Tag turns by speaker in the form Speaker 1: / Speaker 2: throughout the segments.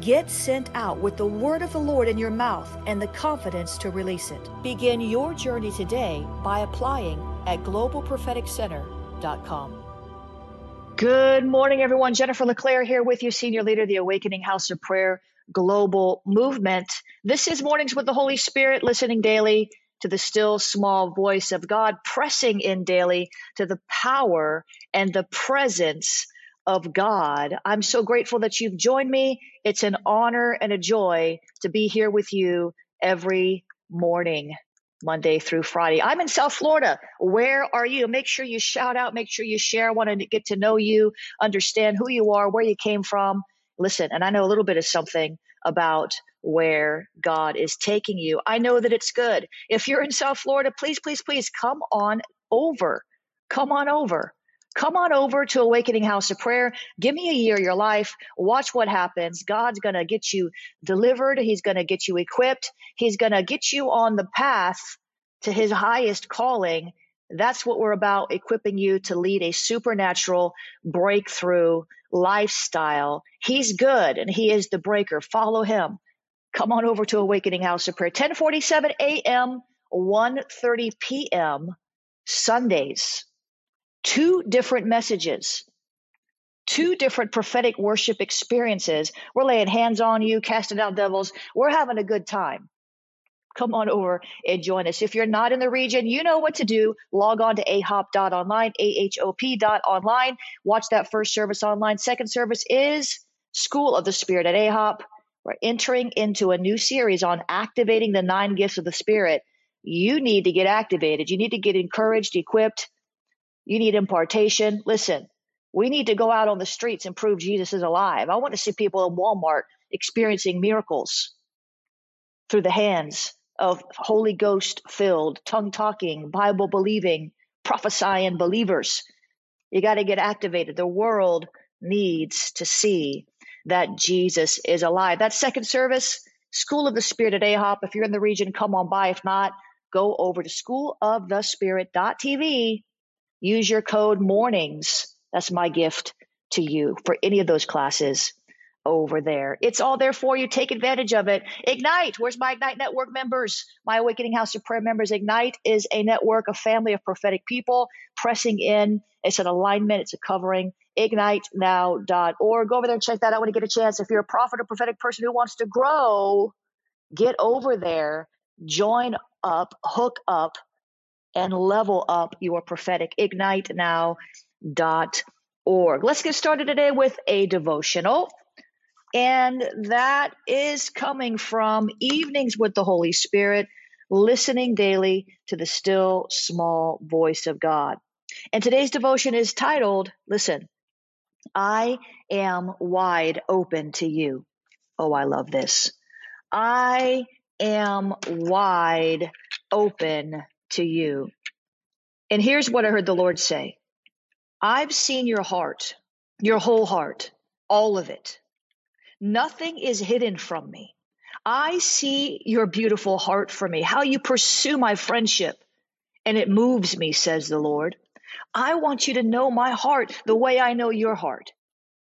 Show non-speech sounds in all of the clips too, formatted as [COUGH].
Speaker 1: Get sent out with the word of the Lord in your mouth and the confidence to release it. Begin your journey today by applying at globalpropheticcenter.com. Good morning, everyone. Jennifer LeClaire here with you, Senior Leader of the Awakening House of Prayer Global Movement. This is Mornings with the Holy Spirit, listening daily to the still small voice of God, pressing in daily to the power and the presence of God. I'm so grateful that you've joined me. It's an honor and a joy to be here with you every morning, Monday through Friday. I'm in South Florida. Where are you? Make sure you shout out, make sure you share. I want to get to know you, understand who you are, where you came from. Listen, and I know a little bit of something about where God is taking you. I know that it's good. If you're in South Florida, please, please, please come on over. Come on over come on over to Awakening House of Prayer. Give me a year of your life. Watch what happens. God's going to get you delivered. He's going to get you equipped. He's going to get you on the path to his highest calling. That's what we're about, equipping you to lead a supernatural breakthrough lifestyle. He's good and he is the breaker. Follow him. Come on over to Awakening House of Prayer. 1047 a.m., 1.30 p.m., Sundays two different messages, two different prophetic worship experiences. We're laying hands on you, casting out devils. We're having a good time. Come on over and join us. If you're not in the region, you know what to do. Log on to ahop.online, A-H-O-P.online. Watch that first service online. Second service is School of the Spirit at AHOP. We're entering into a new series on activating the nine gifts of the Spirit. You need to get activated. You need to get encouraged, equipped, you need impartation. Listen, we need to go out on the streets and prove Jesus is alive. I want to see people in Walmart experiencing miracles through the hands of Holy Ghost filled, tongue talking, Bible believing, prophesying believers. You got to get activated. The world needs to see that Jesus is alive. That second service, School of the Spirit at AHOP. If you're in the region, come on by. If not, go over to schoolofthespirit.tv Use your code mornings. That's my gift to you for any of those classes over there. It's all there for you. Take advantage of it. Ignite. Where's my Ignite Network members? My Awakening House of Prayer members. Ignite is a network, a family of prophetic people pressing in. It's an alignment. It's a covering. IgniteNow.org. Go over there and check that out when you get a chance. If you're a prophet or prophetic person who wants to grow, get over there, join up, hook up, and level up your prophetic ignite now.org. Let's get started today with a devotional. And that is coming from Evenings with the Holy Spirit, listening daily to the still small voice of God. And today's devotion is titled, Listen, I am wide open to you. Oh, I love this. I am wide open to you. And here's what I heard the Lord say I've seen your heart, your whole heart, all of it. Nothing is hidden from me. I see your beautiful heart for me, how you pursue my friendship, and it moves me, says the Lord. I want you to know my heart the way I know your heart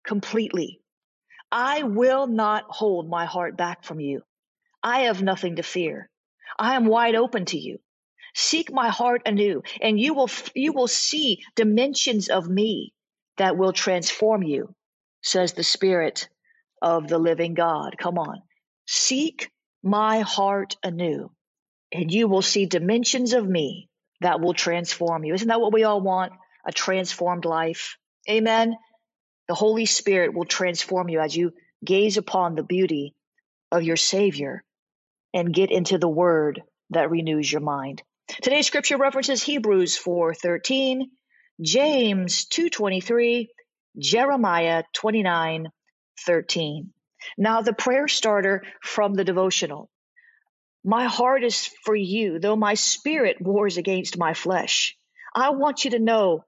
Speaker 1: completely. I will not hold my heart back from you. I have nothing to fear. I am wide open to you. Seek my heart anew, and you will you will see dimensions of me that will transform you, says the Spirit of the living God. Come on. Seek my heart anew, and you will see dimensions of me that will transform you. Isn't that what we all want? A transformed life. Amen. The Holy Spirit will transform you as you gaze upon the beauty of your Savior and get into the word that renews your mind. Today's scripture references Hebrews 4:13, James 2:23, Jeremiah 29:13. Now the prayer starter from the devotional. My heart is for you, though my spirit wars against my flesh. I want you to know,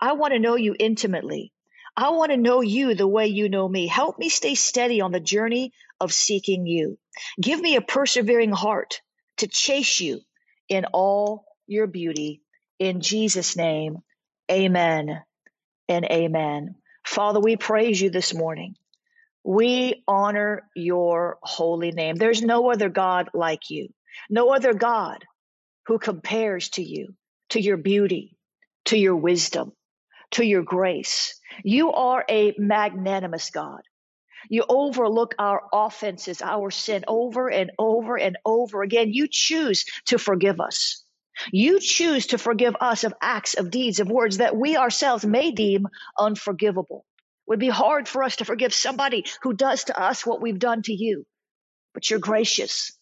Speaker 1: I want to know you intimately. I want to know you the way you know me. Help me stay steady on the journey of seeking you. Give me a persevering heart to chase you in all your beauty. In Jesus' name, amen and amen. Father, we praise you this morning. We honor your holy name. There's no other God like you, no other God who compares to you, to your beauty, to your wisdom, to your grace. You are a magnanimous God. You overlook our offenses, our sin over and over and over again. You choose to forgive us. You choose to forgive us of acts, of deeds, of words that we ourselves may deem unforgivable. It would be hard for us to forgive somebody who does to us what we've done to you. But you're gracious.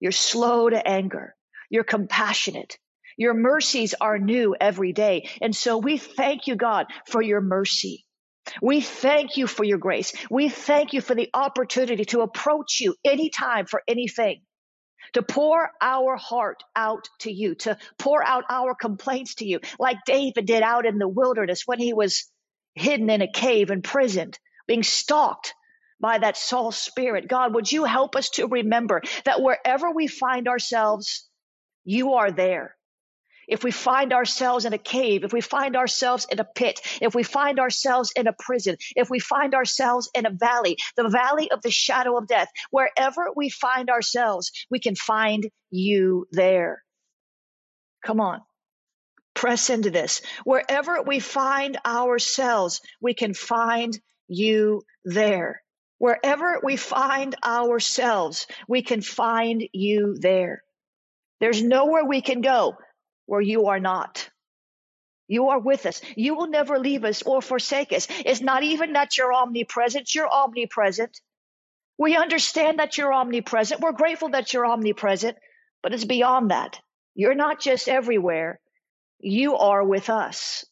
Speaker 1: You're slow to anger. You're compassionate. Your mercies are new every day. And so we thank you, God, for your mercy. We thank you for your grace. We thank you for the opportunity to approach you anytime for anything, to pour our heart out to you, to pour out our complaints to you, like David did out in the wilderness when he was hidden in a cave, imprisoned, being stalked by that Saul spirit. God, would you help us to remember that wherever we find ourselves, you are there if we find ourselves in a cave, if we find ourselves in a pit, if we find ourselves in a prison, if we find ourselves in a valley, the valley of the shadow of death, wherever we find ourselves, we can find you there. Come on. Press into this. Wherever we find ourselves, we can find you there. Wherever we find ourselves, we can find you there. There's nowhere we can go where you are not. You are with us. You will never leave us or forsake us. It's not even that you're omnipresent, you're omnipresent. We understand that you're omnipresent. We're grateful that you're omnipresent, but it's beyond that. You're not just everywhere, you are with us.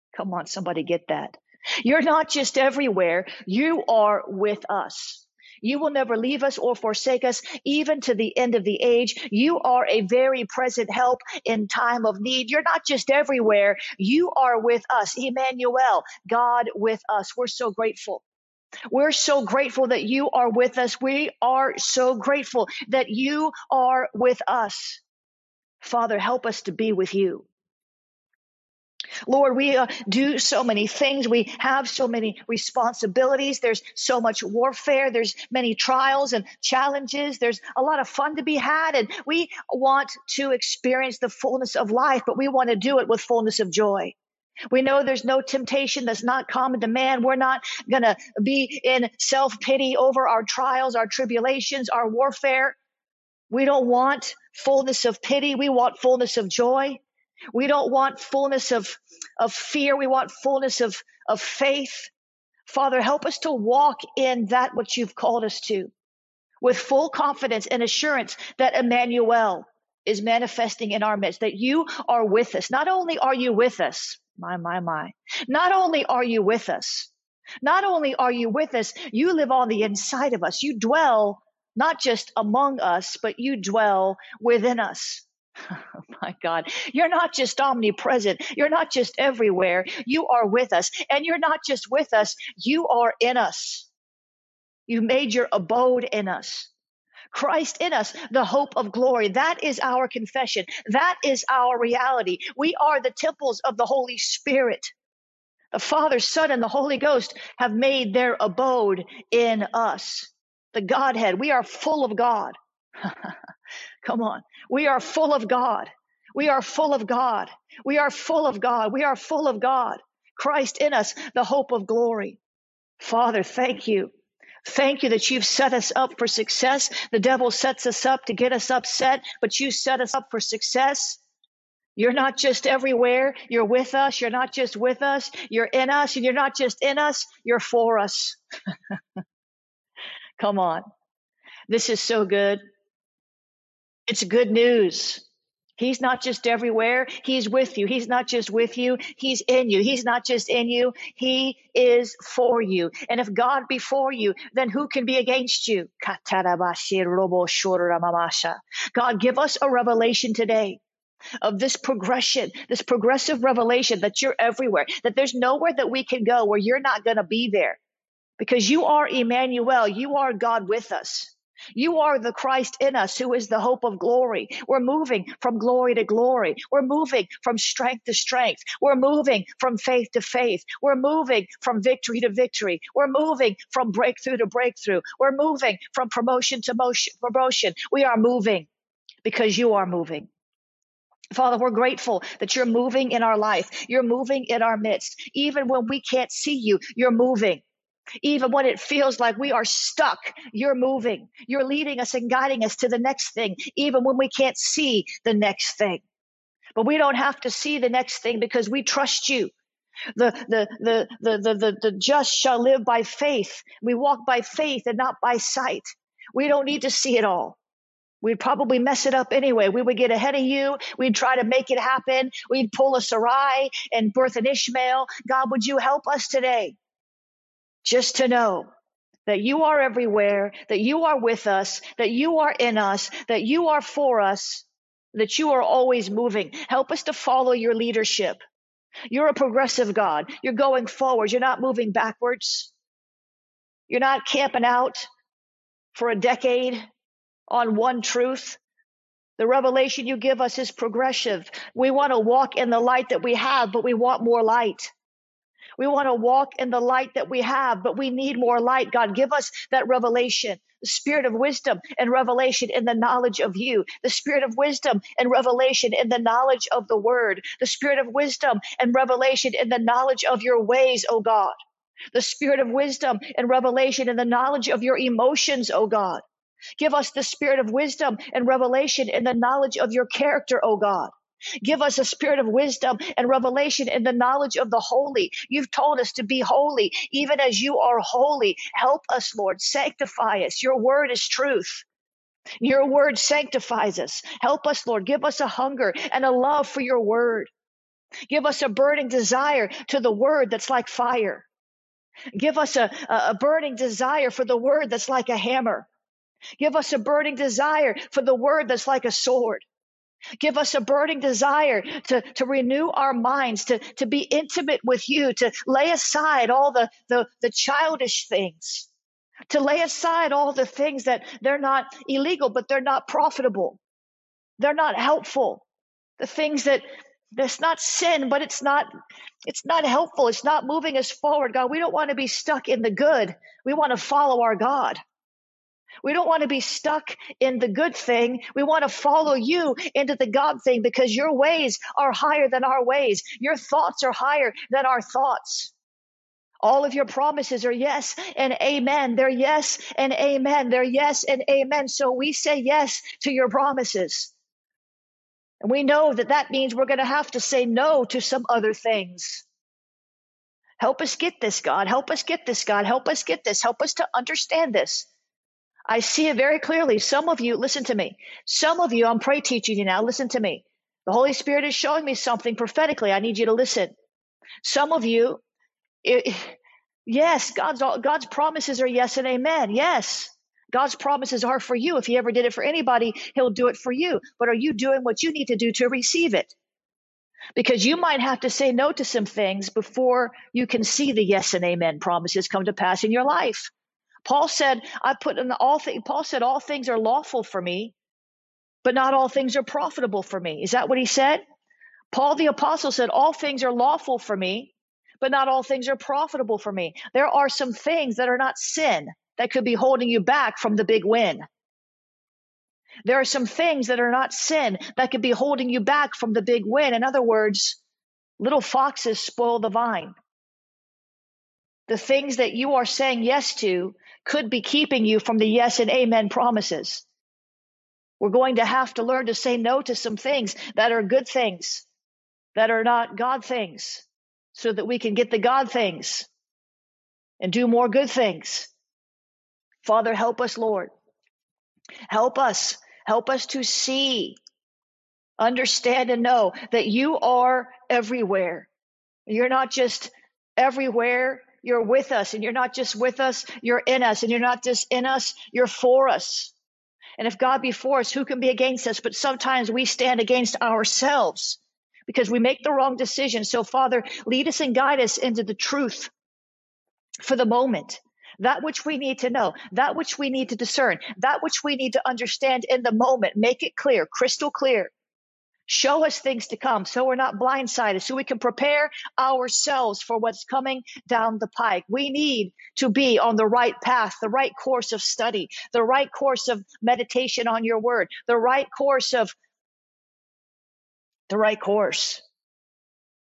Speaker 1: [LAUGHS] Come on, somebody get that. You're not just everywhere, you are with us. You will never leave us or forsake us, even to the end of the age. You are a very present help in time of need. You're not just everywhere. You are with us. Emmanuel, God with us. We're so grateful. We're so grateful that you are with us. We are so grateful that you are with us. Father, help us to be with you. Lord, we uh, do so many things. We have so many responsibilities. There's so much warfare. There's many trials and challenges. There's a lot of fun to be had. And we want to experience the fullness of life, but we want to do it with fullness of joy. We know there's no temptation that's not common to man. We're not going to be in self pity over our trials, our tribulations, our warfare. We don't want fullness of pity. We want fullness of joy. We don't want fullness of, of fear. We want fullness of, of faith. Father, help us to walk in that which you've called us to with full confidence and assurance that Emmanuel is manifesting in our midst, that you are with us. Not only are you with us, my, my, my, not only are you with us, not only are you with us, you live on the inside of us. You dwell not just among us, but you dwell within us. Oh [LAUGHS] my God. You're not just omnipresent. You're not just everywhere. You are with us. And you're not just with us, you are in us. You made your abode in us. Christ in us, the hope of glory. That is our confession. That is our reality. We are the temples of the Holy Spirit. The Father, Son, and the Holy Ghost have made their abode in us. The Godhead. We are full of God. [LAUGHS] Come on. We are full of God. We are full of God. We are full of God. We are full of God. Christ in us, the hope of glory. Father, thank you. Thank you that you've set us up for success. The devil sets us up to get us upset, but you set us up for success. You're not just everywhere. You're with us. You're not just with us. You're in us. And you're not just in us. You're for us. [LAUGHS] Come on. This is so good. It's good news. He's not just everywhere. He's with you. He's not just with you. He's in you. He's not just in you. He is for you. And if God be for you, then who can be against you? God, give us a revelation today of this progression, this progressive revelation that you're everywhere, that there's nowhere that we can go where you're not going to be there because you are Emmanuel. You are God with us. You are the Christ in us who is the hope of glory. We're moving from glory to glory. We're moving from strength to strength. We're moving from faith to faith. We're moving from victory to victory. We're moving from breakthrough to breakthrough. We're moving from promotion to motion, promotion. We are moving because you are moving. Father, we're grateful that you're moving in our life. You're moving in our midst. Even when we can't see you, you're moving. Even when it feels like we are stuck, you're moving. You're leading us and guiding us to the next thing, even when we can't see the next thing. But we don't have to see the next thing because we trust you. The, the, the, the, the, the, the just shall live by faith. We walk by faith and not by sight. We don't need to see it all. We'd probably mess it up anyway. We would get ahead of you. We'd try to make it happen. We'd pull a Sarai and birth an Ishmael. God, would you help us today? Just to know that you are everywhere, that you are with us, that you are in us, that you are for us, that you are always moving. Help us to follow your leadership. You're a progressive God. You're going forward. You're not moving backwards. You're not camping out for a decade on one truth. The revelation you give us is progressive. We want to walk in the light that we have, but we want more light. We want to walk in the light that we have, but we need more light. God, give us that revelation, the spirit of wisdom and revelation in the knowledge of you, the spirit of wisdom and revelation in the knowledge of the word, the spirit of wisdom and revelation in the knowledge of your ways, O God, the spirit of wisdom and revelation in the knowledge of your emotions, O God. Give us the spirit of wisdom and revelation in the knowledge of your character, O God. Give us a spirit of wisdom and revelation in the knowledge of the holy. You've told us to be holy, even as you are holy. Help us, Lord. Sanctify us. Your word is truth. Your word sanctifies us. Help us, Lord. Give us a hunger and a love for your word. Give us a burning desire to the word that's like fire. Give us a, a burning desire for the word that's like a hammer. Give us a burning desire for the word that's like a sword. Give us a burning desire to, to renew our minds, to, to be intimate with you, to lay aside all the, the, the childish things, to lay aside all the things that they're not illegal, but they're not profitable. They're not helpful. The things that that's not sin, but it's not, it's not helpful. It's not moving us forward. God, we don't want to be stuck in the good. We want to follow our God. We don't want to be stuck in the good thing. We want to follow you into the God thing because your ways are higher than our ways. Your thoughts are higher than our thoughts. All of your promises are yes and amen. They're yes and amen. They're yes and amen. So we say yes to your promises. And we know that that means we're going to have to say no to some other things. Help us get this, God. Help us get this, God. Help us get this. Help us to understand this. I see it very clearly. Some of you, listen to me. Some of you, I'm pray teaching you now. Listen to me. The Holy Spirit is showing me something prophetically. I need you to listen. Some of you, it, [SIGHS] yes, God's God's promises are yes and amen. Yes. God's promises are for you. If he ever did it for anybody, he'll do it for you. But are you doing what you need to do to receive it? Because you might have to say no to some things before you can see the yes and amen promises come to pass in your life. Paul said, I put in the all things, Paul said, all things are lawful for me, but not all things are profitable for me. Is that what he said? Paul the apostle said, all things are lawful for me, but not all things are profitable for me. There are some things that are not sin that could be holding you back from the big win. There are some things that are not sin that could be holding you back from the big win. In other words, little foxes spoil the vine. The things that you are saying yes to could be keeping you from the yes and amen promises. We're going to have to learn to say no to some things that are good things, that are not God things, so that we can get the God things and do more good things. Father, help us, Lord. Help us. Help us to see, understand, and know that you are everywhere. You're not just everywhere, you're with us. And you're not just with us, you're in us. And you're not just in us, you're for us. And if God be for us, who can be against us? But sometimes we stand against ourselves because we make the wrong decision. So, Father, lead us and guide us into the truth for the moment. That which we need to know, that which we need to discern, that which we need to understand in the moment. Make it clear, crystal clear. Show us things to come so we're not blindsided, so we can prepare ourselves for what's coming down the pike. We need to be on the right path, the right course of study, the right course of meditation on your word, the right course of the right course.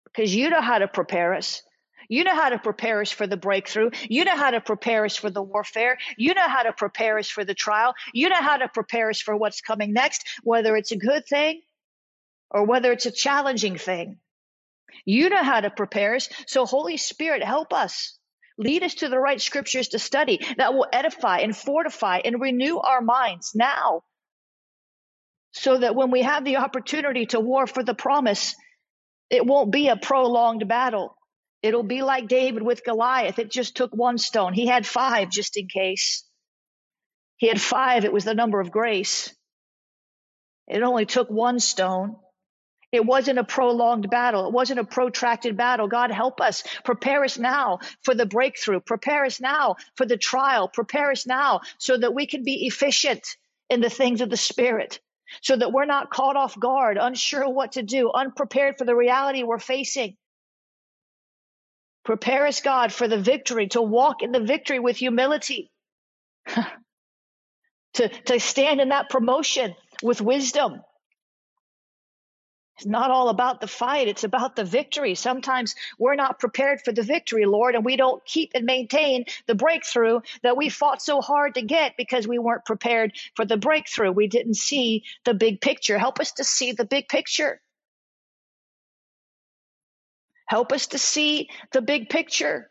Speaker 1: Because you know how to prepare us. You know how to prepare us for the breakthrough. You know how to prepare us for the warfare. You know how to prepare us for the trial. You know how to prepare us for what's coming next, whether it's a good thing or whether it's a challenging thing. You know how to prepare us. So, Holy Spirit, help us. Lead us to the right scriptures to study that will edify and fortify and renew our minds now. So that when we have the opportunity to war for the promise, it won't be a prolonged battle. It'll be like David with Goliath. It just took one stone. He had five just in case. He had five. It was the number of grace. It only took one stone. It wasn't a prolonged battle. It wasn't a protracted battle. God help us. Prepare us now for the breakthrough. Prepare us now for the trial. Prepare us now so that we can be efficient in the things of the Spirit, so that we're not caught off guard, unsure what to do, unprepared for the reality we're facing. Prepare us, God, for the victory, to walk in the victory with humility, [LAUGHS] to, to stand in that promotion with wisdom it's not all about the fight, it's about the victory. Sometimes we're not prepared for the victory, Lord, and we don't keep and maintain the breakthrough that we fought so hard to get because we weren't prepared for the breakthrough. We didn't see the big picture. Help us to see the big picture. Help us to see the big picture.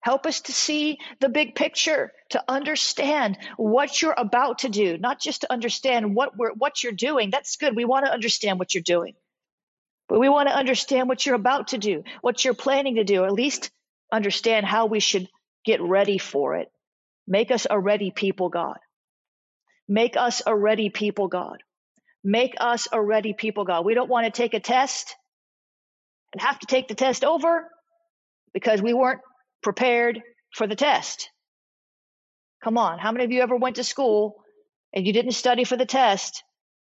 Speaker 1: Help us to see the big picture, to understand what you're about to do, not just to understand what we're what you're doing. That's good. We want to understand what you're doing. But we want to understand what you're about to do, what you're planning to do, at least understand how we should get ready for it. Make us a ready people, God. Make us a ready people, God. Make us a ready people, God. We don't want to take a test and have to take the test over because we weren't prepared for the test. Come on, how many of you ever went to school and you didn't study for the test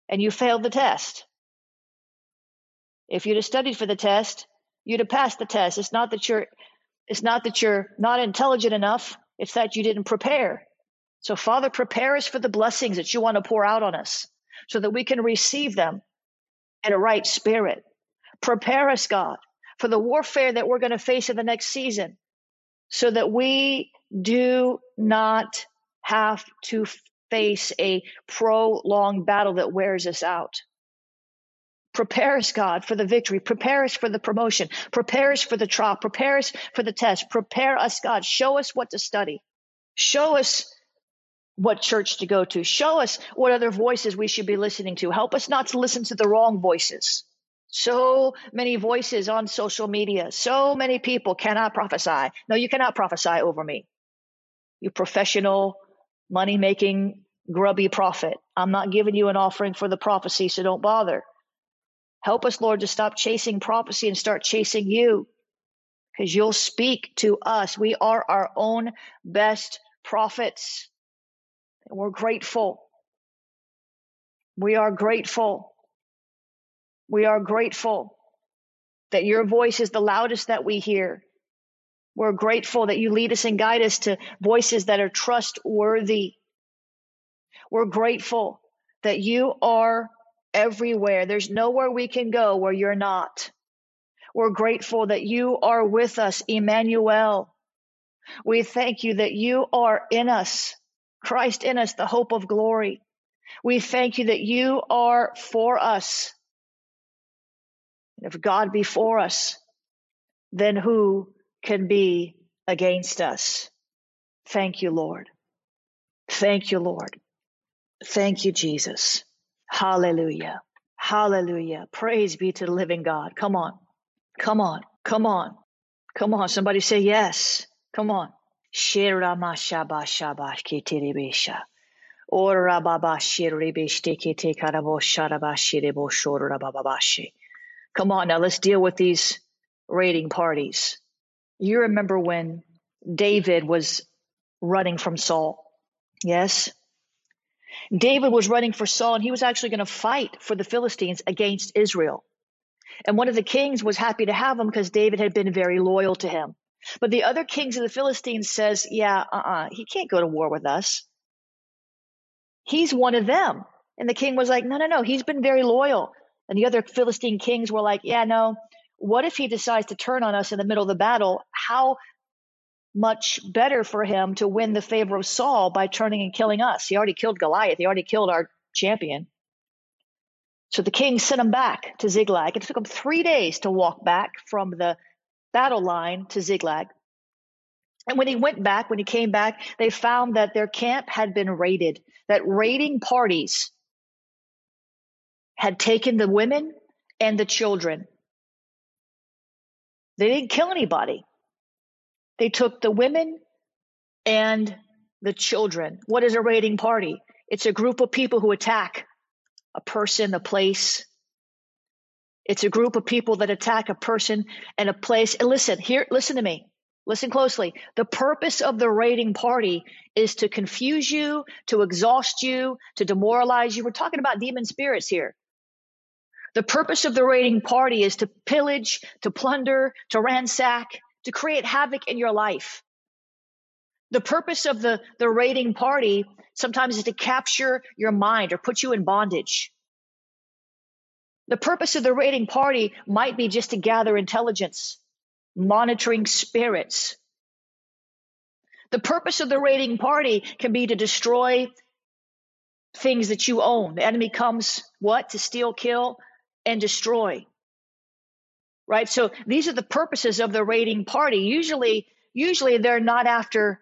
Speaker 1: and you failed the test? If you'd have studied for the test, you'd have passed the test. It's not that you're it's not that you're not intelligent enough, it's that you didn't prepare. So Father, prepare us for the blessings that you want to pour out on us so that we can receive them in a right spirit. Prepare us, God, for the warfare that we're going to face in the next season so that we do not have to face a prolonged battle that wears us out. Prepare us, God, for the victory. Prepare us for the promotion. Prepare us for the trial. Prepare us for the test. Prepare us, God. Show us what to study. Show us what church to go to. Show us what other voices we should be listening to. Help us not to listen to the wrong voices. So many voices on social media. So many people cannot prophesy. No, you cannot prophesy over me. You professional, money making, grubby prophet. I'm not giving you an offering for the prophecy, so don't bother. Help us, Lord, to stop chasing prophecy and start chasing you. because you'll speak to us. We are our own best prophets. And we're grateful. We are grateful. We are grateful that your voice is the loudest that we hear. We're grateful that you lead us and guide us to voices that are trustworthy. We're grateful that you are everywhere. There's nowhere we can go where you're not. We're grateful that you are with us, Emmanuel. We thank you that you are in us, Christ in us, the hope of glory. We thank you that you are for us. If God be for us, then who can be against us? Thank you, Lord. Thank you, Lord. Thank you, Jesus. Hallelujah. Hallelujah. Praise be to the living God. Come on. Come on. Come on. Come on. Somebody say yes. Come on. Ora baba karabo sharaba shirebo shora bababashi. Come on now, let's deal with these raiding parties. You remember when David was running from Saul? Yes? David was running for Saul and he was actually going to fight for the Philistines against Israel. And one of the kings was happy to have him because David had been very loyal to him. But the other kings of the Philistines says, yeah, uh-uh, he can't go to war with us. He's one of them. And the king was like, no, no, no, he's been very loyal. And the other Philistine kings were like, yeah, no, what if he decides to turn on us in the middle of the battle? How much better for him to win the favor of Saul by turning and killing us. He already killed Goliath. He already killed our champion. So the king sent him back to Ziklag. It took him three days to walk back from the battle line to Ziklag. And when he went back, when he came back, they found that their camp had been raided, that raiding parties had taken the women and the children. They didn't kill anybody. They took the women and the children. What is a raiding party? It's a group of people who attack a person, a place. It's a group of people that attack a person and a place. And listen, here, listen to me. Listen closely. The purpose of the raiding party is to confuse you, to exhaust you, to demoralize you. We're talking about demon spirits here. The purpose of the raiding party is to pillage, to plunder, to ransack, to create havoc in your life. The purpose of the, the raiding party sometimes is to capture your mind or put you in bondage. The purpose of the raiding party might be just to gather intelligence, monitoring spirits. The purpose of the raiding party can be to destroy things that you own. The enemy comes, what? To steal, kill, and destroy. Right? So these are the purposes of the raiding party. Usually, usually they're not after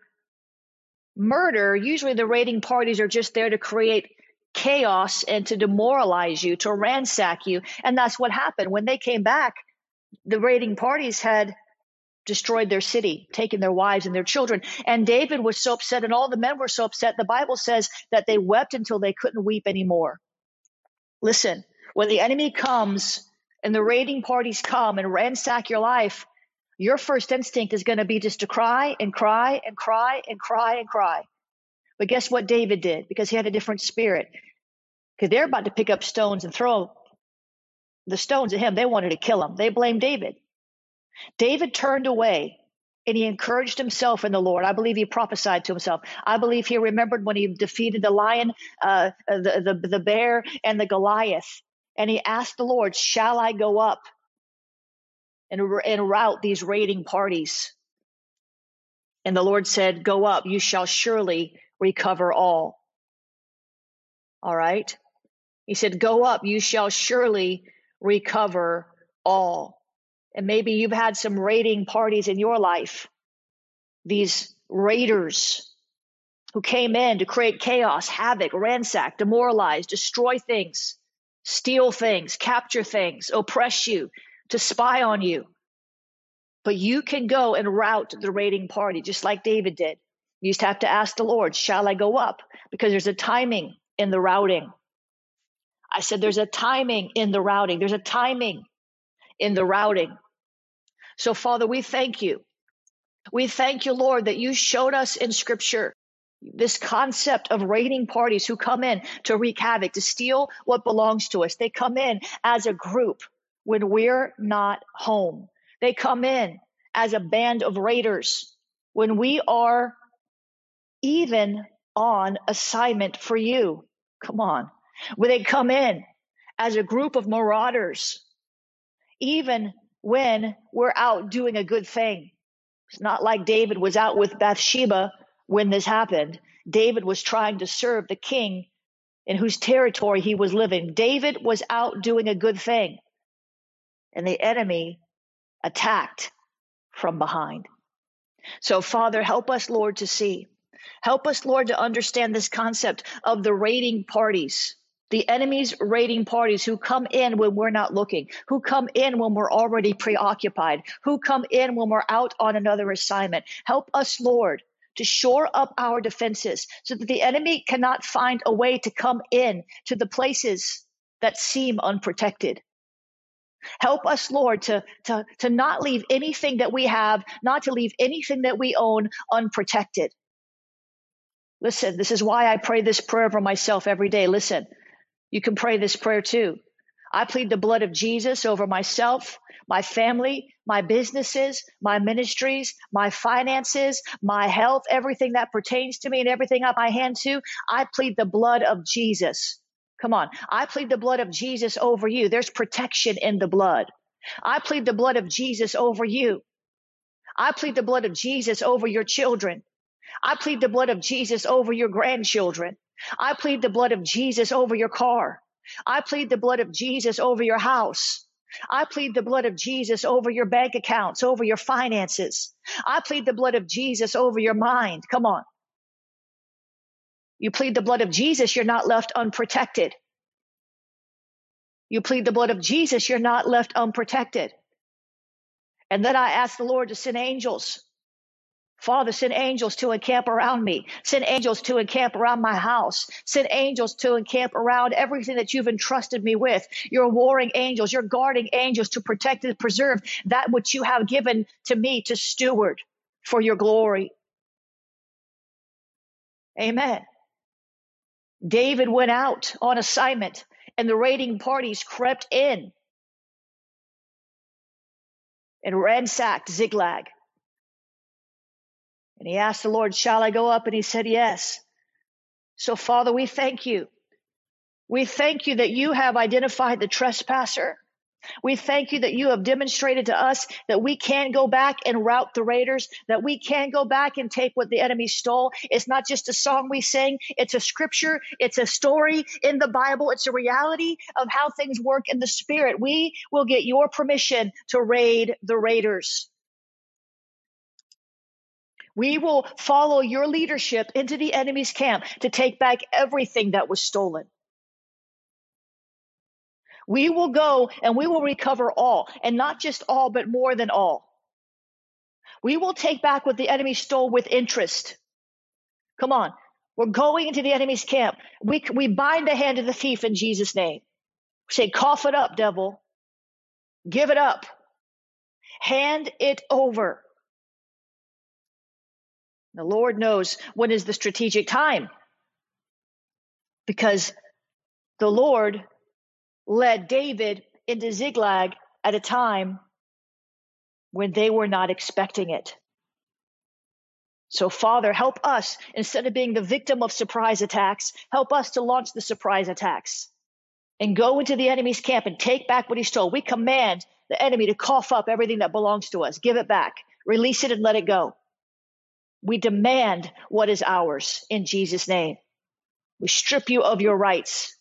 Speaker 1: murder. Usually the raiding parties are just there to create chaos and to demoralize you, to ransack you. And that's what happened. When they came back, the raiding parties had destroyed their city, taken their wives and their children. And David was so upset, and all the men were so upset. The Bible says that they wept until they couldn't weep anymore. Listen, when the enemy comes and the raiding parties come and ransack your life, your first instinct is going to be just to cry and cry and cry and cry and cry. But guess what David did? Because he had a different spirit. Because they're about to pick up stones and throw the stones at him. They wanted to kill him. They blamed David. David turned away and he encouraged himself in the Lord. I believe he prophesied to himself. I believe he remembered when he defeated the lion, uh, the, the, the bear, and the Goliath. And he asked the Lord, Shall I go up and, and rout these raiding parties? And the Lord said, Go up, you shall surely recover all. All right? He said, Go up, you shall surely recover all. And maybe you've had some raiding parties in your life. These raiders who came in to create chaos, havoc, ransack, demoralize, destroy things steal things, capture things, oppress you, to spy on you. But you can go and rout the raiding party just like David did. You just have to ask the Lord, shall I go up? Because there's a timing in the routing. I said there's a timing in the routing. There's a timing in the routing. So, Father, we thank you. We thank you, Lord, that you showed us in Scripture this concept of raiding parties who come in to wreak havoc, to steal what belongs to us. They come in as a group when we're not home. They come in as a band of raiders when we are even on assignment for you. Come on. When they come in as a group of marauders, even when we're out doing a good thing. It's not like David was out with Bathsheba when this happened. David was trying to serve the king in whose territory he was living. David was out doing a good thing, and the enemy attacked from behind. So, Father, help us, Lord, to see. Help us, Lord, to understand this concept of the raiding parties the enemy's raiding parties who come in when we're not looking, who come in when we're already preoccupied, who come in when we're out on another assignment. Help us, Lord, to shore up our defenses so that the enemy cannot find a way to come in to the places that seem unprotected. Help us, Lord, to, to, to not leave anything that we have, not to leave anything that we own unprotected. Listen, this is why I pray this prayer for myself every day. Listen, you can pray this prayer too. I plead the blood of Jesus over myself, my family, my businesses, my ministries, my finances, my health, everything that pertains to me and everything up my hand to. I plead the blood of Jesus. Come on. I plead the blood of Jesus over you. There's protection in the blood. I plead the blood of Jesus over you. I plead the blood of Jesus over your children. I plead the blood of Jesus over your grandchildren. I plead the blood of Jesus over your car. I plead the blood of Jesus over your house. I plead the blood of Jesus over your bank accounts, over your finances. I plead the blood of Jesus over your mind. Come on. You plead the blood of Jesus, you're not left unprotected. You plead the blood of Jesus, you're not left unprotected. And then I ask the Lord to send angels Father, send angels to encamp around me. Send angels to encamp around my house. Send angels to encamp around everything that you've entrusted me with. Your warring angels, your guarding angels to protect and preserve that which you have given to me to steward for your glory. Amen. David went out on assignment and the raiding parties crept in and ransacked Ziklag. And he asked the Lord, Shall I go up? And he said, Yes. So, Father, we thank you. We thank you that you have identified the trespasser. We thank you that you have demonstrated to us that we can go back and rout the raiders, that we can go back and take what the enemy stole. It's not just a song we sing, it's a scripture, it's a story in the Bible, it's a reality of how things work in the spirit. We will get your permission to raid the raiders. We will follow your leadership into the enemy's camp to take back everything that was stolen. We will go and we will recover all, and not just all, but more than all. We will take back what the enemy stole with interest. Come on. We're going into the enemy's camp. We, we bind the hand of the thief in Jesus' name. Say, cough it up, devil. Give it up. Hand it over. The Lord knows when is the strategic time because the Lord led David into Ziklag at a time when they were not expecting it. So, Father, help us instead of being the victim of surprise attacks, help us to launch the surprise attacks and go into the enemy's camp and take back what he stole. We command the enemy to cough up everything that belongs to us, give it back, release it, and let it go. We demand what is ours in Jesus' name. We strip you of your rights,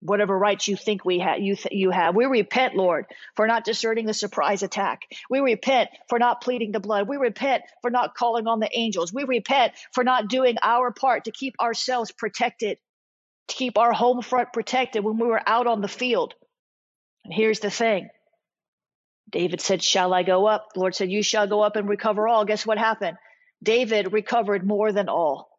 Speaker 1: whatever rights you think we have. You, th- you have. We repent, Lord, for not deserting the surprise attack. We repent for not pleading the blood. We repent for not calling on the angels. We repent for not doing our part to keep ourselves protected, to keep our home front protected when we were out on the field. And here's the thing. David said, Shall I go up? The Lord said, You shall go up and recover all. Guess what happened? David recovered more than all.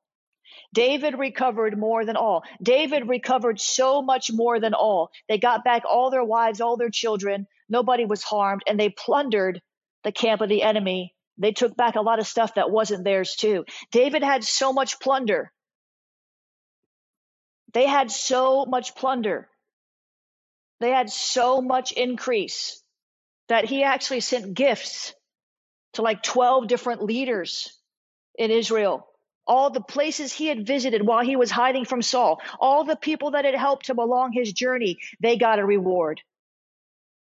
Speaker 1: David recovered more than all. David recovered so much more than all. They got back all their wives, all their children. Nobody was harmed, and they plundered the camp of the enemy. They took back a lot of stuff that wasn't theirs too. David had so much plunder. They had so much plunder. They had so much increase that he actually sent gifts to like 12 different leaders in Israel. All the places he had visited while he was hiding from Saul, all the people that had helped him along his journey, they got a reward.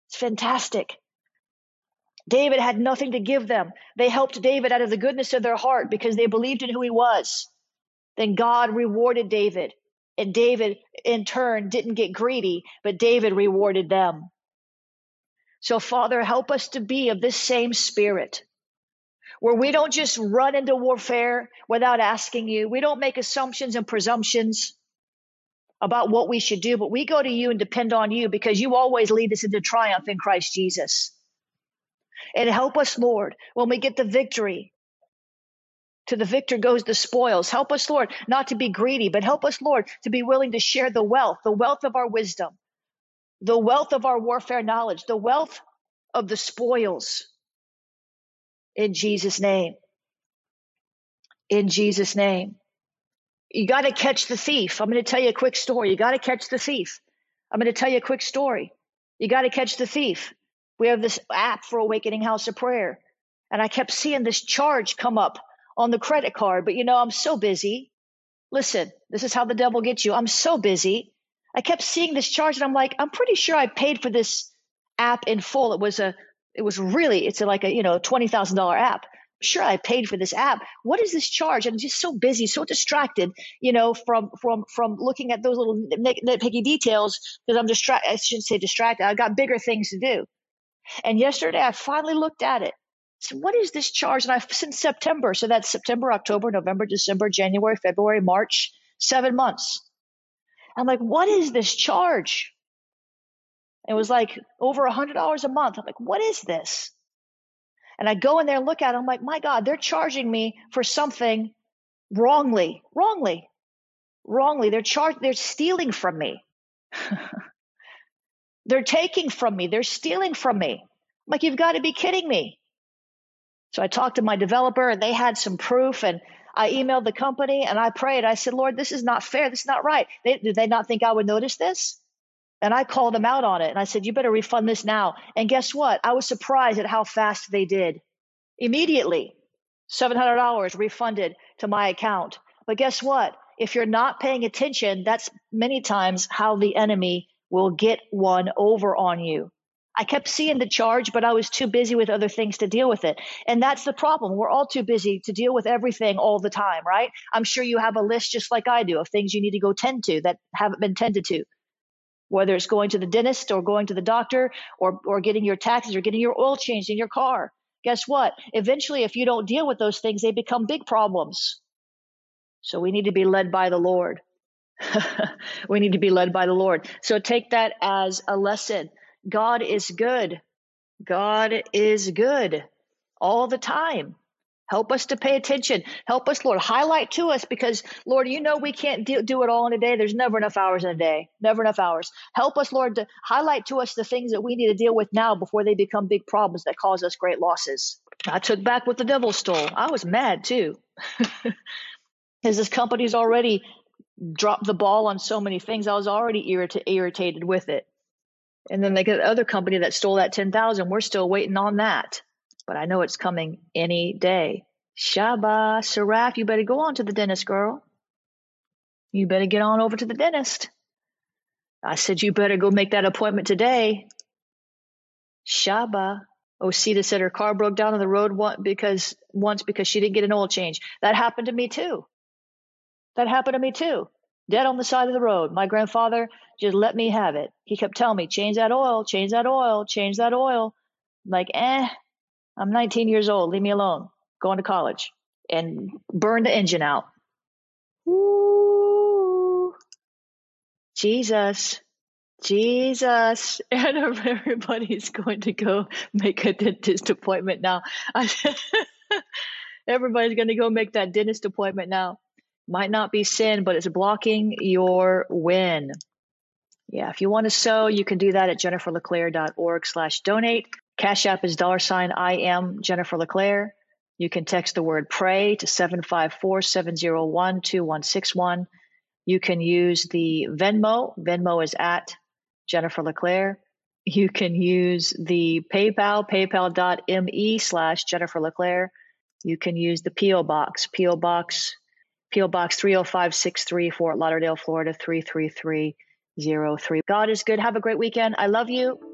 Speaker 1: It's fantastic. David had nothing to give them. They helped David out of the goodness of their heart because they believed in who he was. Then God rewarded David. And David, in turn, didn't get greedy, but David rewarded them. So, Father, help us to be of this same spirit where we don't just run into warfare without asking you. We don't make assumptions and presumptions about what we should do, but we go to you and depend on you because you always lead us into triumph in Christ Jesus. And help us, Lord, when we get the victory. To the victor goes the spoils. Help us, Lord, not to be greedy, but help us, Lord, to be willing to share the wealth, the wealth of our wisdom, the wealth of our warfare knowledge, the wealth of the spoils. In Jesus' name. In Jesus' name. You got to catch the thief. I'm going to tell you a quick story. You got to catch the thief. I'm going to tell you a quick story. You got to catch the thief. We have this app for Awakening House of Prayer. And I kept seeing this charge come up on the credit card. But you know, I'm so busy. Listen, this is how the devil gets you. I'm so busy. I kept seeing this charge and I'm like, I'm pretty sure I paid for this app in full. It was a, it was really, it's like a, you know, $20,000 app. Sure, I paid for this app. What is this charge? I'm just so busy, so distracted, you know, from from from looking at those little nitpicky details because I'm distracted. I shouldn't say distracted. I got bigger things to do. And yesterday I finally looked at it. So what is this charge? And I've since September. So that's September, October, November, December, January, February, March, seven months. I'm like, what is this charge? It was like over a hundred dollars a month. I'm like, what is this? And I go in there and look at it. I'm like, my God, they're charging me for something wrongly, wrongly, wrongly. They're charged, they're stealing from me. [LAUGHS] They're taking from me. They're stealing from me. I'm like, you've got to be kidding me. So I talked to my developer and they had some proof and I emailed the company and I prayed. I said, Lord, this is not fair. This is not right. They, did they not think I would notice this? And I called them out on it and I said, you better refund this now. And guess what? I was surprised at how fast they did. Immediately, $700 refunded to my account. But guess what? If you're not paying attention, that's many times how the enemy will get one over on you. I kept seeing the charge, but I was too busy with other things to deal with it. And that's the problem. We're all too busy to deal with everything all the time, right? I'm sure you have a list just like I do of things you need to go tend to that haven't been tended to. Whether it's going to the dentist or going to the doctor or, or getting your taxes or getting your oil changed in your car. Guess what? Eventually, if you don't deal with those things, they become big problems. So we need to be led by the Lord. [LAUGHS] we need to be led by the Lord. So take that as a lesson. God is good. God is good all the time. Help us to pay attention. Help us, Lord. Highlight to us because, Lord, you know we can't do, do, it all in a day. There's never enough hours in a day. Never enough hours. Help us, Lord, to highlight to us the things that we need to deal with now before they become big problems that cause us great losses. I took back what the devil stole. I was mad too. [LAUGHS] Because this company's already dropped the ball on so many things. I was already irrit- irritated with it. And then they got the other company that stole that 10,000. We're still waiting on that. But I know it's coming any day. Shaba, Saraf, you better go on to the dentist, girl. You better get on over to the dentist. I said, you better go make that appointment today. Shaba. Osita said her car broke down on the road one, because once because she didn't get an oil change. That happened to me too. That happened to me too. Dead on the side of the road. My grandfather just let me have it. He kept telling me, change that oil, change that oil, change that oil. I'm like, eh, I'm 19 years old. Leave me alone. Going to college and burn the engine out. Ooh, Jesus, Jesus. [LAUGHS] And everybody's going to go make a dentist appointment now. [LAUGHS] everybody's going to go make that dentist appointment now might not be sin, but it's blocking your win. Yeah, if you want to sow, you can do that at jenniferleclaire.org slash donate.
Speaker 2: Cash App is dollar sign I am Jennifer LeClaire. You can text the word pray to 754 701 2161. You can use the Venmo. Venmo is at Jennifer LeClaire. You can use the PayPal, paypal.me slash Jennifer LeClaire. You can use the P.O. Box, P.O. Box, P.O. Box 30563, Fort Lauderdale, Florida 33303. God is good. Have a great weekend. I love you.